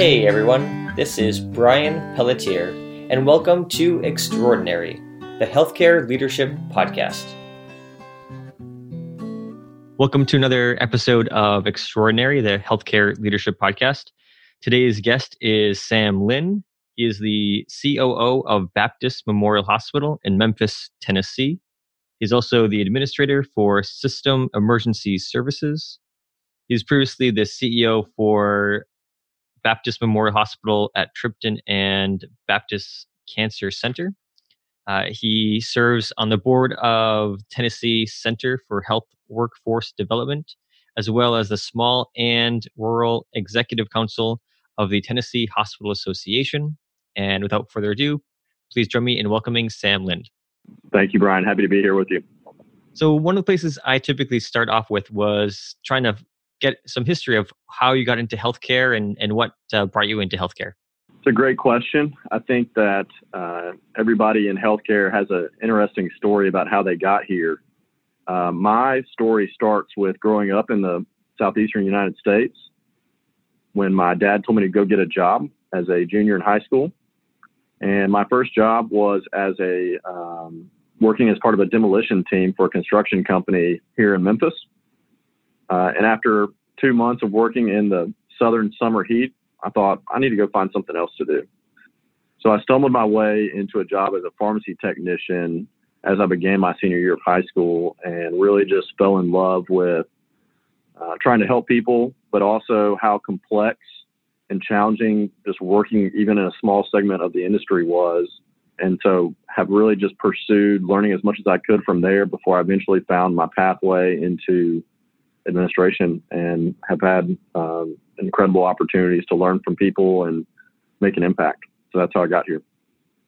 Hey everyone, this is Brian Pelletier, and welcome to Extraordinary, the Healthcare Leadership Podcast. Welcome to another episode of Extraordinary, the Healthcare Leadership Podcast. Today's guest is Sam Lynn. He is the COO of Baptist Memorial Hospital in Memphis, Tennessee. He's also the administrator for System Emergency Services. He was previously the CEO for Baptist Memorial Hospital at Tipton and Baptist Cancer Center. Uh, he serves on the board of Tennessee Center for Health Workforce Development, as well as the Small and Rural Executive Council of the Tennessee Hospital Association. And without further ado, please join me in welcoming Sam Lind. Thank you, Brian. Happy to be here with you. So, one of the places I typically start off with was trying to get some history of how you got into healthcare and, and what uh, brought you into healthcare. It's a great question. I think that uh, everybody in healthcare has an interesting story about how they got here. Uh, my story starts with growing up in the southeastern United States when my dad told me to go get a job as a junior in high school. And my first job was as a um, working as part of a demolition team for a construction company here in Memphis. Uh, and after two months of working in the southern summer heat, I thought I need to go find something else to do. So I stumbled my way into a job as a pharmacy technician as I began my senior year of high school and really just fell in love with uh, trying to help people, but also how complex and challenging just working even in a small segment of the industry was. And so have really just pursued learning as much as I could from there before I eventually found my pathway into administration and have had um, incredible opportunities to learn from people and make an impact. So that's how I got here.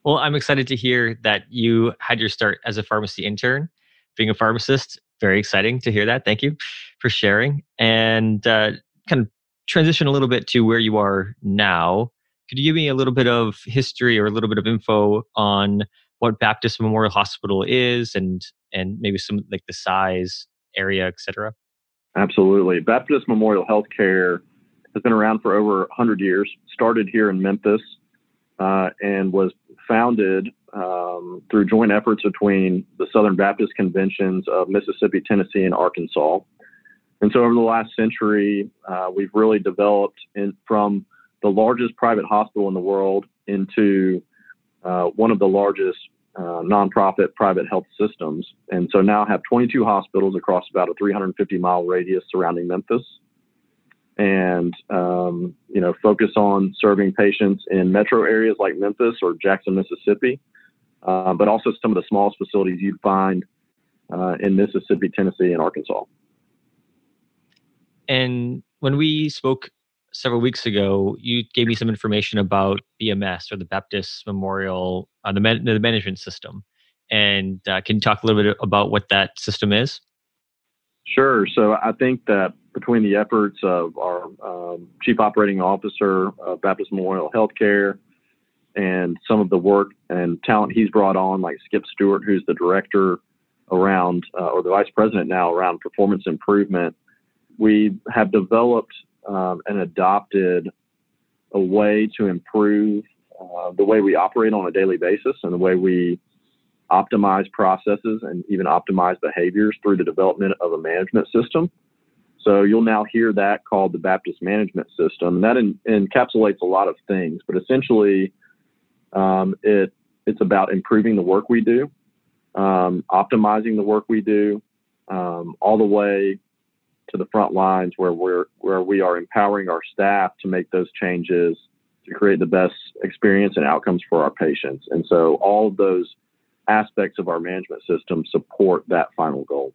Well, I'm excited to hear that you had your start as a pharmacy intern. Being a pharmacist, very exciting to hear that. Thank you for sharing. And uh, kind of transition a little bit to where you are now. Could you give me a little bit of history or a little bit of info on what Baptist Memorial Hospital is and and maybe some like the size, area, etc.? Absolutely. Baptist Memorial Healthcare has been around for over 100 years, started here in Memphis, uh, and was founded um, through joint efforts between the Southern Baptist Conventions of Mississippi, Tennessee, and Arkansas. And so over the last century, uh, we've really developed in, from the largest private hospital in the world into uh, one of the largest uh, nonprofit private health systems. And so now have 22 hospitals across about a 350 mile radius surrounding Memphis. And, um, you know, focus on serving patients in metro areas like Memphis or Jackson, Mississippi, uh, but also some of the smallest facilities you'd find uh, in Mississippi, Tennessee, and Arkansas. And when we spoke several weeks ago, you gave me some information about BMS or the Baptist Memorial, uh, the, man- the management system. And uh, can you talk a little bit about what that system is? Sure. So I think that between the efforts of our um, Chief Operating Officer of Baptist Memorial Healthcare and some of the work and talent he's brought on, like Skip Stewart, who's the director around, uh, or the vice president now around performance improvement, we have developed um, and adopted a way to improve uh, the way we operate on a daily basis and the way we optimize processes and even optimize behaviors through the development of a management system. So you'll now hear that called the Baptist Management System. And that in, encapsulates a lot of things, but essentially, um, it it's about improving the work we do, um, optimizing the work we do, um, all the way to the front lines where we're where we are empowering our staff to make those changes to create the best experience and outcomes for our patients. And so all of those aspects of our management system support that final goal.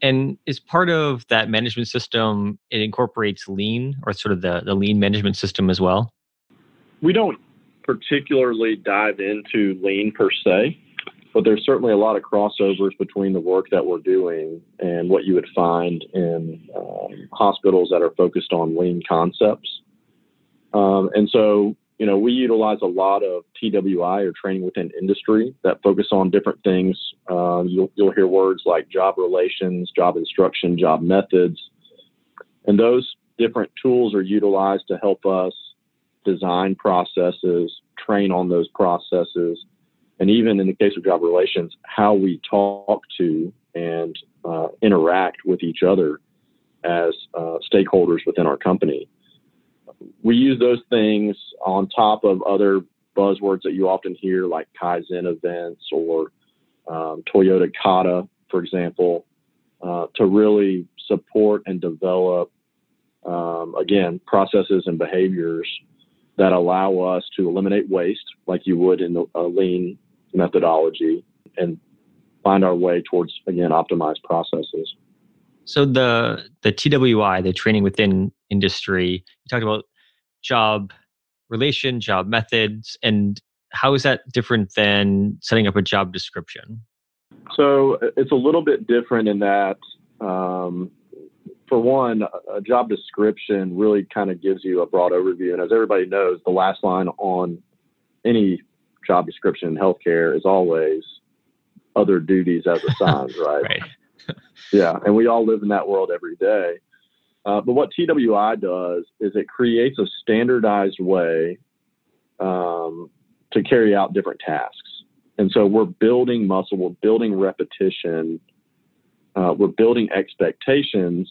And is part of that management system it incorporates lean or sort of the, the lean management system as well? We don't particularly dive into lean per se but there's certainly a lot of crossovers between the work that we're doing and what you would find in um, hospitals that are focused on lean concepts. Um, and so, you know, we utilize a lot of TWI or training within industry that focus on different things. Uh, you'll, you'll hear words like job relations, job instruction, job methods. And those different tools are utilized to help us design processes, train on those processes, and even in the case of job relations, how we talk to and uh, interact with each other as uh, stakeholders within our company. We use those things on top of other buzzwords that you often hear, like Kaizen events or um, Toyota Kata, for example, uh, to really support and develop, um, again, processes and behaviors that allow us to eliminate waste, like you would in a lean methodology, and find our way towards, again, optimized processes. So the the TWI, the training within industry, you talked about job relation, job methods, and how is that different than setting up a job description? So it's a little bit different in that, um, for one, a job description really kind of gives you a broad overview. And as everybody knows, the last line on any job description in healthcare is always other duties as assigned, right? right. yeah, and we all live in that world every day. Uh, but what TWI does is it creates a standardized way um, to carry out different tasks. And so we're building muscle, we're building repetition, uh, we're building expectations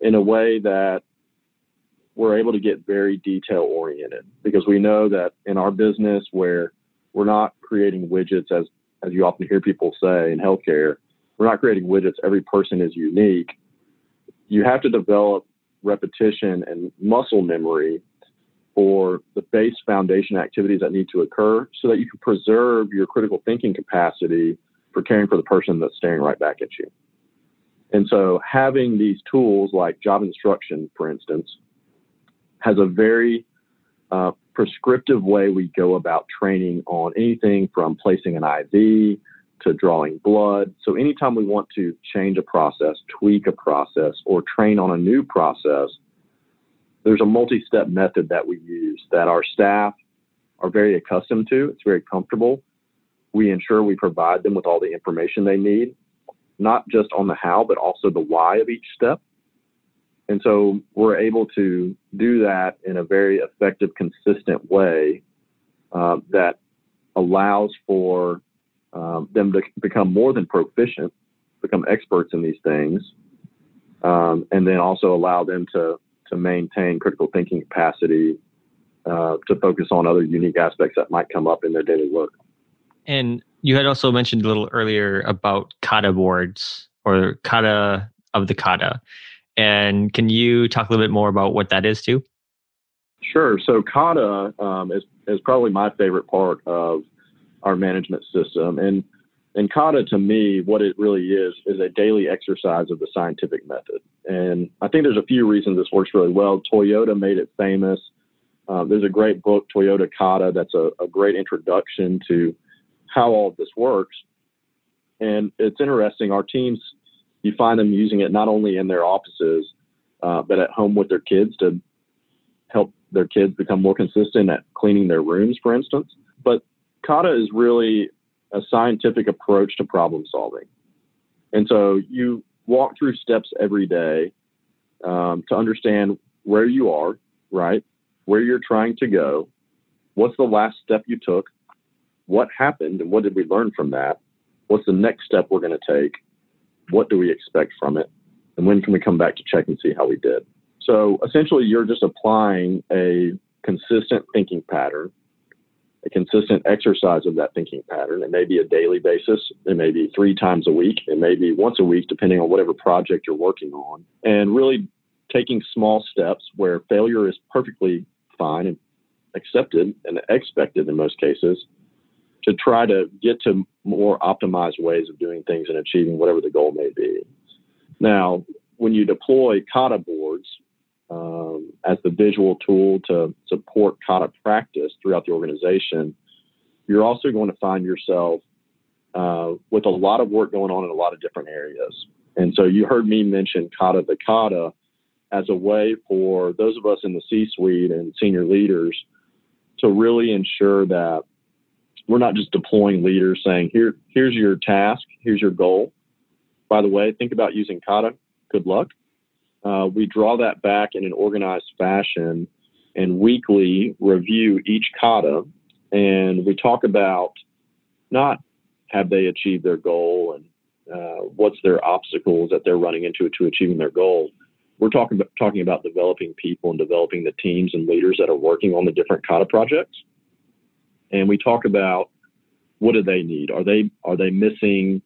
in a way that we're able to get very detail oriented because we know that in our business where we're not creating widgets as as you often hear people say in healthcare, we're not creating widgets. Every person is unique. You have to develop repetition and muscle memory for the base foundation activities that need to occur so that you can preserve your critical thinking capacity for caring for the person that's staring right back at you. And so having these tools like job instruction, for instance, has a very uh, prescriptive way we go about training on anything from placing an IV to drawing blood. So anytime we want to change a process, tweak a process, or train on a new process, there's a multi-step method that we use that our staff are very accustomed to. It's very comfortable. We ensure we provide them with all the information they need, not just on the how, but also the why of each step. And so we're able to do that in a very effective, consistent way uh, that allows for um, them to become more than proficient, become experts in these things, um, and then also allow them to to maintain critical thinking capacity uh, to focus on other unique aspects that might come up in their daily work. And you had also mentioned a little earlier about kata boards or kata of the kata. And can you talk a little bit more about what that is too? Sure. So kata um, is, is probably my favorite part of our management system. And and kata to me, what it really is, is a daily exercise of the scientific method. And I think there's a few reasons this works really well. Toyota made it famous. Um, there's a great book, Toyota Kata, that's a, a great introduction to how all of this works. And it's interesting. Our teams, you find them using it not only in their offices, uh, but at home with their kids to help their kids become more consistent at cleaning their rooms, for instance. But kata is really a scientific approach to problem solving. And so you walk through steps every day um, to understand where you are, right? Where you're trying to go. What's the last step you took? What happened and what did we learn from that? What's the next step we're going to take? What do we expect from it? And when can we come back to check and see how we did? So essentially, you're just applying a consistent thinking pattern a consistent exercise of that thinking pattern. It may be a daily basis, it may be three times a week, it may be once a week, depending on whatever project you're working on. And really taking small steps where failure is perfectly fine and accepted and expected in most cases to try to get to more optimized ways of doing things and achieving whatever the goal may be. Now, when you deploy kata boards, um, as the visual tool to support kata practice throughout the organization, you're also going to find yourself uh, with a lot of work going on in a lot of different areas. And so you heard me mention kata the kata as a way for those of us in the C-suite and senior leaders to really ensure that we're not just deploying leaders saying, here, here's your task, here's your goal. By the way, think about using kata. Good luck uh, we draw that back in an organized fashion and weekly review each kata, and we talk about not have they achieved their goal and uh, what's their obstacles that they're running into to achieving their goal. We're talking about, talking about developing people and developing the teams and leaders that are working on the different kata projects. And we talk about what do they need? Are they are they missing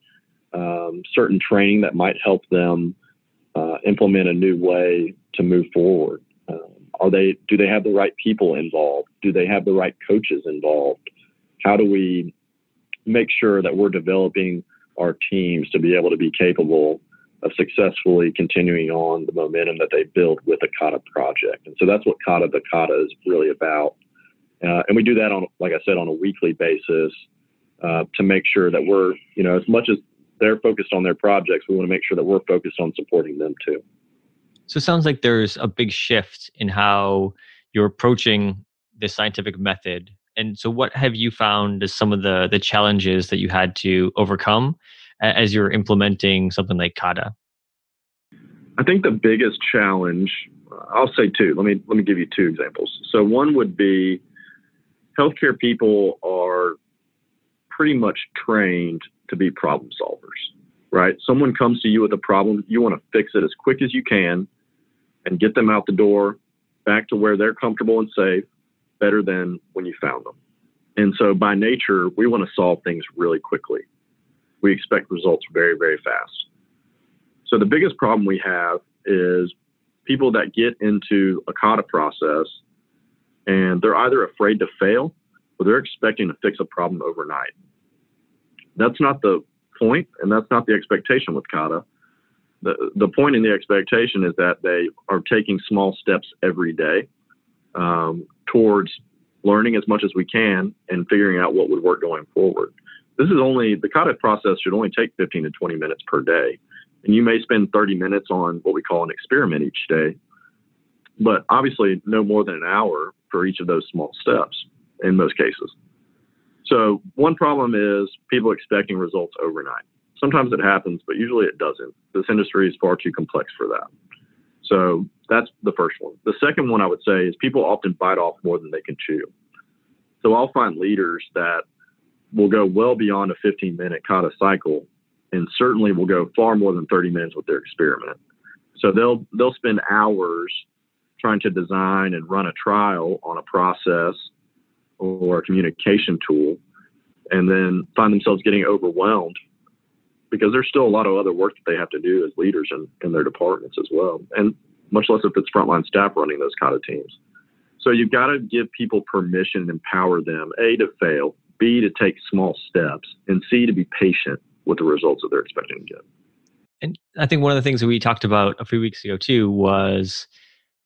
um, certain training that might help them uh, implement a new way to move forward? Um, are they do they have the right people involved? Do they have the right coaches involved? How do we make sure that we're developing our teams to be able to be capable of successfully continuing on the momentum that they build with the Kata project. And so that's what Kata the Kata is really about. Uh, and we do that on, like I said, on a weekly basis uh, to make sure that we're, you know, as much as they're focused on their projects, we want to make sure that we're focused on supporting them too. So it sounds like there's a big shift in how you're approaching the scientific method. And so what have you found as some of the the challenges that you had to overcome as you're implementing something like kata? I think the biggest challenge i'll say two. Let me let me give you two examples. So one would be healthcare people are pretty much trained to be problem solvers right someone comes to you with a problem you want to fix it as quick as you can and get them out the door back to where they're comfortable and safe better than when you found them. And so by nature, we want to solve things really quickly. We expect results very, very fast. So the biggest problem we have is people that get into a kata process and they're either afraid to fail or they're expecting to fix a problem overnight. That's not the point and that's not the expectation with kata. The, the point in the expectation is that they are taking small steps every day um, towards learning as much as we can and figuring out what would work going forward. This is only the kata process should only take 15 to 20 minutes per day. And you may spend 30 minutes on what we call an experiment each day, but obviously no more than an hour for each of those small steps in most cases. So one problem is people expecting results overnight. Sometimes it happens, but usually it doesn't. This industry is far too complex for that. So that's the first one. The second one I would say is people often bite off more than they can chew. So I'll find leaders that will go well beyond a 15 minute kata cycle and certainly will go far more than 30 minutes with their experiment. So they'll they'll spend hours trying to design and run a trial on a process or a communication tool and then find themselves getting overwhelmed because there's still a lot of other work that they have to do as leaders in, in their departments as well. And much less if it's frontline staff running those kind of teams. So you've got to give people permission and empower them, A, to fail, B, to take small steps, and C, to be patient with the results that they're expecting to get. And I think one of the things that we talked about a few weeks ago too was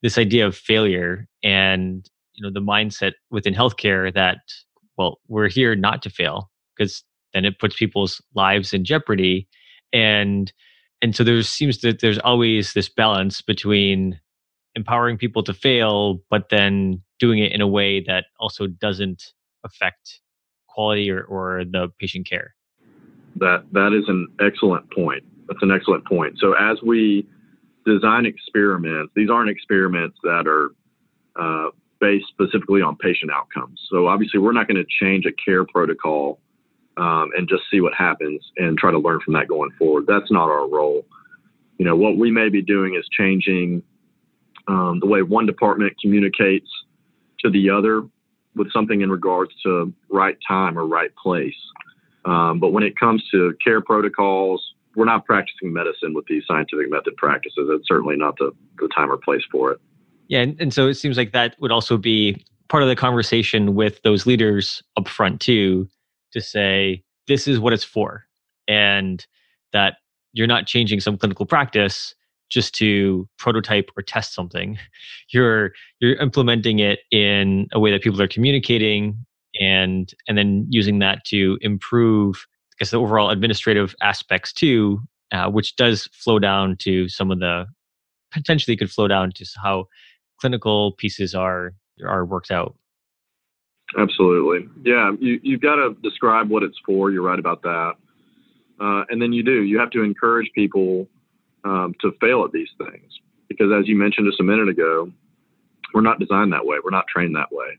this idea of failure and you know the mindset within healthcare that well we're here not to fail because then it puts people's lives in jeopardy. And and so there seems that there's always this balance between empowering people to fail but then doing it in a way that also doesn't affect quality or, or the patient care. That that is an excellent point. That's an excellent point. So as we design experiments these aren't experiments that are uh, based specifically on patient outcomes so obviously we're not going to change a care protocol um, and just see what happens and try to learn from that going forward. That's not our role. You know, what we may be doing is changing um, the way one department communicates to the other with something in regards to right time or right place. Um, but when it comes to care protocols, we're not practicing medicine with these scientific method practices. It's certainly not the, the time or place for it. Yeah, and, and so it seems like that would also be part of the conversation with those leaders up front too to say this is what it's for and that you're not changing some clinical practice just to prototype or test something you're you're implementing it in a way that people are communicating and and then using that to improve I guess the overall administrative aspects too uh, which does flow down to some of the potentially could flow down to how clinical pieces are are worked out Absolutely. Yeah, you, you've got to describe what it's for. You're right about that. Uh, and then you do. You have to encourage people um, to fail at these things because, as you mentioned just a minute ago, we're not designed that way. We're not trained that way.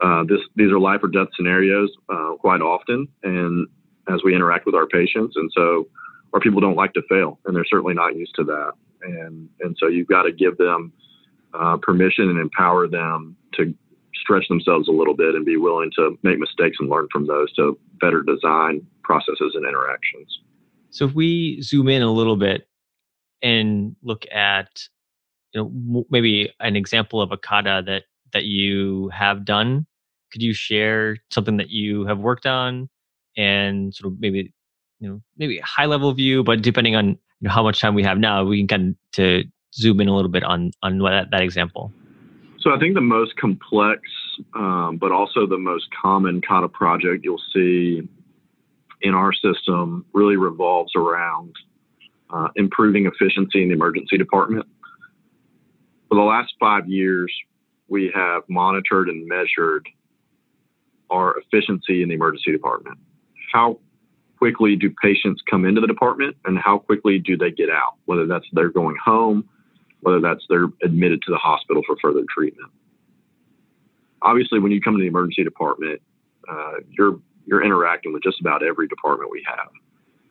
Uh, this, these are life or death scenarios uh, quite often, and as we interact with our patients, and so our people don't like to fail, and they're certainly not used to that. And and so you've got to give them uh, permission and empower them to stretch themselves a little bit and be willing to make mistakes and learn from those to better design processes and interactions. So if we zoom in a little bit and look at you know maybe an example of a kata that that you have done could you share something that you have worked on and sort of maybe you know maybe a high level view but depending on you know how much time we have now we can kind of to zoom in a little bit on on that, that example so i think the most complex um, but also the most common kind of project you'll see in our system really revolves around uh, improving efficiency in the emergency department for the last five years we have monitored and measured our efficiency in the emergency department. How quickly do patients come into the department and how quickly do they get out, whether that's they're going home, whether that's they're admitted to the hospital for further treatment. Obviously, when you come to the emergency department, uh, you're you're interacting with just about every department we have.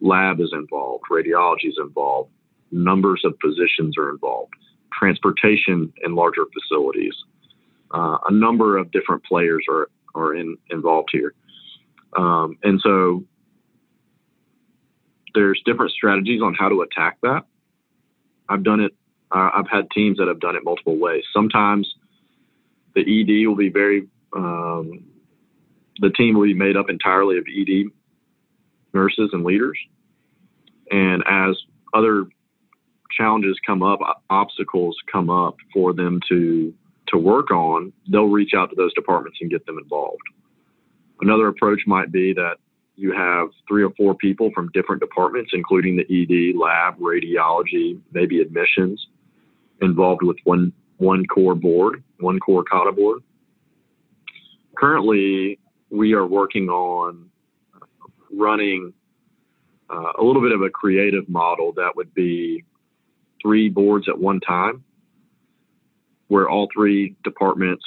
Lab is involved, radiology is involved, numbers of physicians are involved, transportation in larger facilities. Uh, a number of different players are are in, involved here. Um, and so there's different strategies on how to attack that. I've done it. Uh, I've had teams that have done it multiple ways. Sometimes the ED will be very. Um, the team will be made up entirely of ED nurses and leaders, and as other challenges come up, obstacles come up for them to to work on, they'll reach out to those departments and get them involved. Another approach might be that you have three or four people from different departments, including the ED, lab, radiology, maybe admissions, involved with one one core board, one core kata board. Currently, we are working on running uh, a little bit of a creative model that would be three boards at one time where all three departments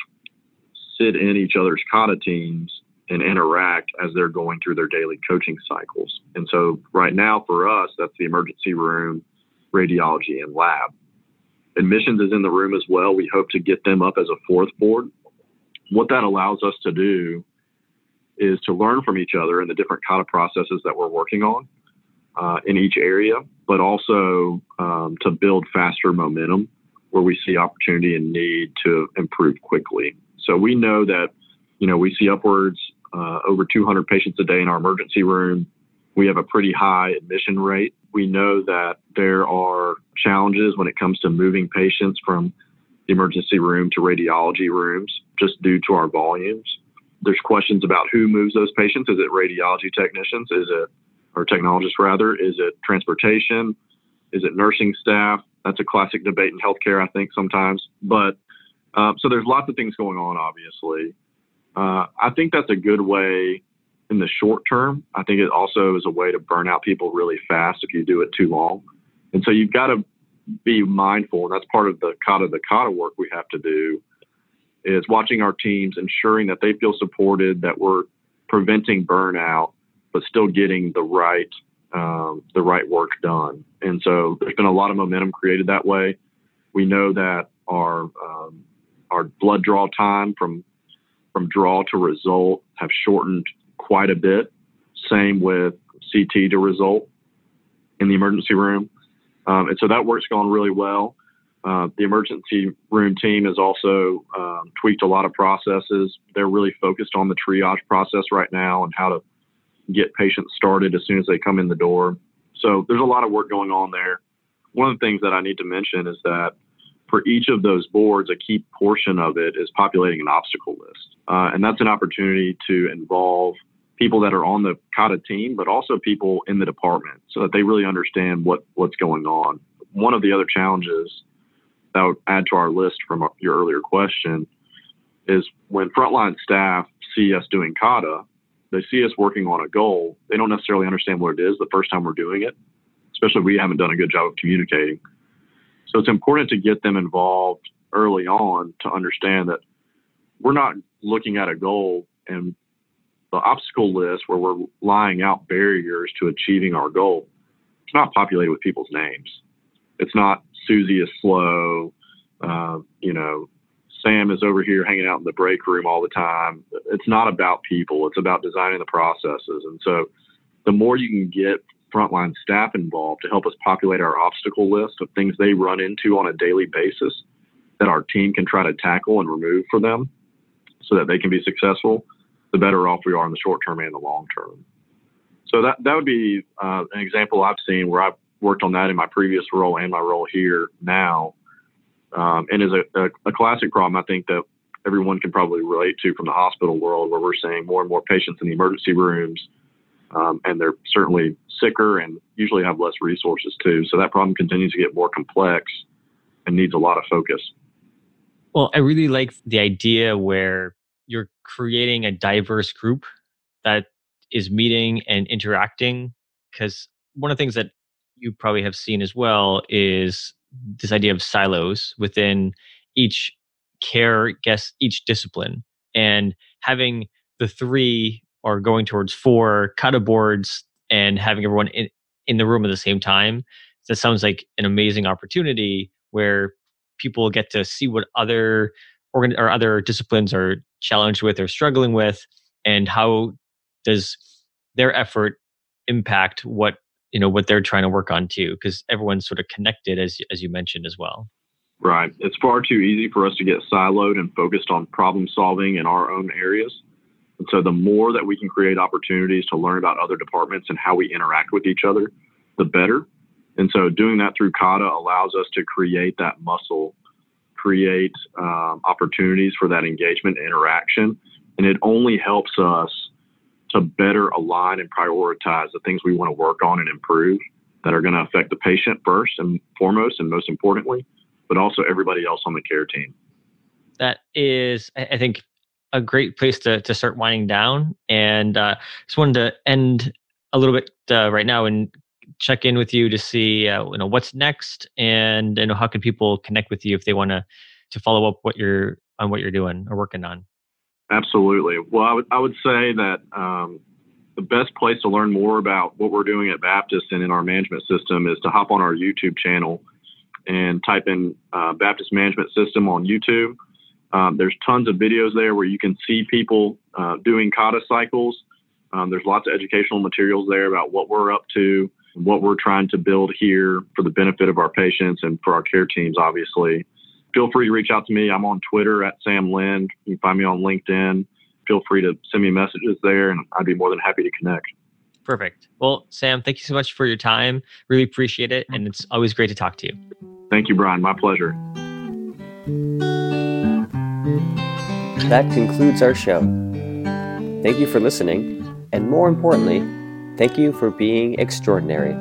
sit in each other's kata teams and interact as they're going through their daily coaching cycles. And so right now for us, that's the emergency room, radiology, and lab. Admissions is in the room as well. We hope to get them up as a fourth board. What that allows us to do is to learn from each other and the different kind of processes that we're working on uh, in each area, but also um, to build faster momentum where we see opportunity and need to improve quickly. So we know that, you know, we see upwards uh, over 200 patients a day in our emergency room. We have a pretty high admission rate. We know that there are challenges when it comes to moving patients from the emergency room to radiology rooms just due to our volumes. There's questions about who moves those patients. Is it radiology technicians? Is it, or technologists rather? Is it transportation? Is it nursing staff? That's a classic debate in healthcare, I think, sometimes. But uh, so there's lots of things going on, obviously. Uh, I think that's a good way in the short term. I think it also is a way to burn out people really fast if you do it too long. And so you've got to be mindful, and that's part of the kata the kata work we have to do is watching our teams, ensuring that they feel supported, that we're preventing burnout, but still getting the right um, the right work done. And so there's been a lot of momentum created that way. We know that our um, our blood draw time from from draw to result have shortened quite a bit. Same with CT to result in the emergency room. Um, and so that work's gone really well. Uh, the emergency room team has also um, tweaked a lot of processes. They're really focused on the triage process right now and how to get patients started as soon as they come in the door. So there's a lot of work going on there. One of the things that I need to mention is that for each of those boards, a key portion of it is populating an obstacle list. Uh, and that's an opportunity to involve people that are on the kata team, but also people in the department so that they really understand what, what's going on. One of the other challenges that would add to our list from your earlier question is when frontline staff see us doing kata, they see us working on a goal, they don't necessarily understand what it is the first time we're doing it, especially if we haven't done a good job of communicating. So it's important to get them involved early on to understand that we're not looking at a goal and the obstacle list where we're lying out barriers to achieving our goal. It's not populated with people's names. It's not Susie is slow. Uh, you know, Sam is over here hanging out in the break room all the time. It's not about people. It's about designing the processes. And so, the more you can get frontline staff involved to help us populate our obstacle list of things they run into on a daily basis that our team can try to tackle and remove for them so that they can be successful, the better off we are in the short term and the long term. So that that would be uh, an example I've seen where I've worked on that in my previous role and my role here now, um, and is a, a, a classic problem I think that everyone can probably relate to from the hospital world, where we're seeing more and more patients in the emergency rooms, um, and they're certainly sicker and usually have less resources too. So that problem continues to get more complex and needs a lot of focus. Well, I really like the idea where you're creating a diverse group that is meeting and interacting because one of the things that you probably have seen as well is this idea of silos within each care guess each discipline and having the three or going towards four kata boards and having everyone in, in the room at the same time that sounds like an amazing opportunity where people get to see what other organ or other disciplines are challenged with or struggling with and how does their effort impact what you know what they're trying to work on too because everyone's sort of connected as as you mentioned as well. Right. It's far too easy for us to get siloed and focused on problem solving in our own areas and so the more that we can create opportunities to learn about other departments and how we interact with each other the better and so doing that through kata allows us to create that muscle create um, opportunities for that engagement interaction and it only helps us to better align and prioritize the things we want to work on and improve that are going to affect the patient first and foremost, and most importantly, but also everybody else on the care team. That is, I think, a great place to, to start winding down. And uh, just wanted to end a little bit uh, right now and check in with you to see uh, you know what's next and you know how can people connect with you if they want to to follow up what you're on what you're doing or working on. Absolutely. Well, I would, I would say that um, the best place to learn more about what we're doing at Baptist and in our management system is to hop on our YouTube channel and type in uh, Baptist Management System on YouTube. Um, there's tons of videos there where you can see people uh, doing kata cycles. Um, there's lots of educational materials there about what we're up to, what we're trying to build here for the benefit of our patients and for our care teams, obviously feel free to reach out to me. I'm on Twitter at Sam Lynn. You can find me on LinkedIn. Feel free to send me messages there, and I'd be more than happy to connect. Perfect. Well, Sam, thank you so much for your time. Really appreciate it. And it's always great to talk to you. Thank you, Brian. My pleasure. That concludes our show. Thank you for listening, and more importantly, thank you for being extraordinary.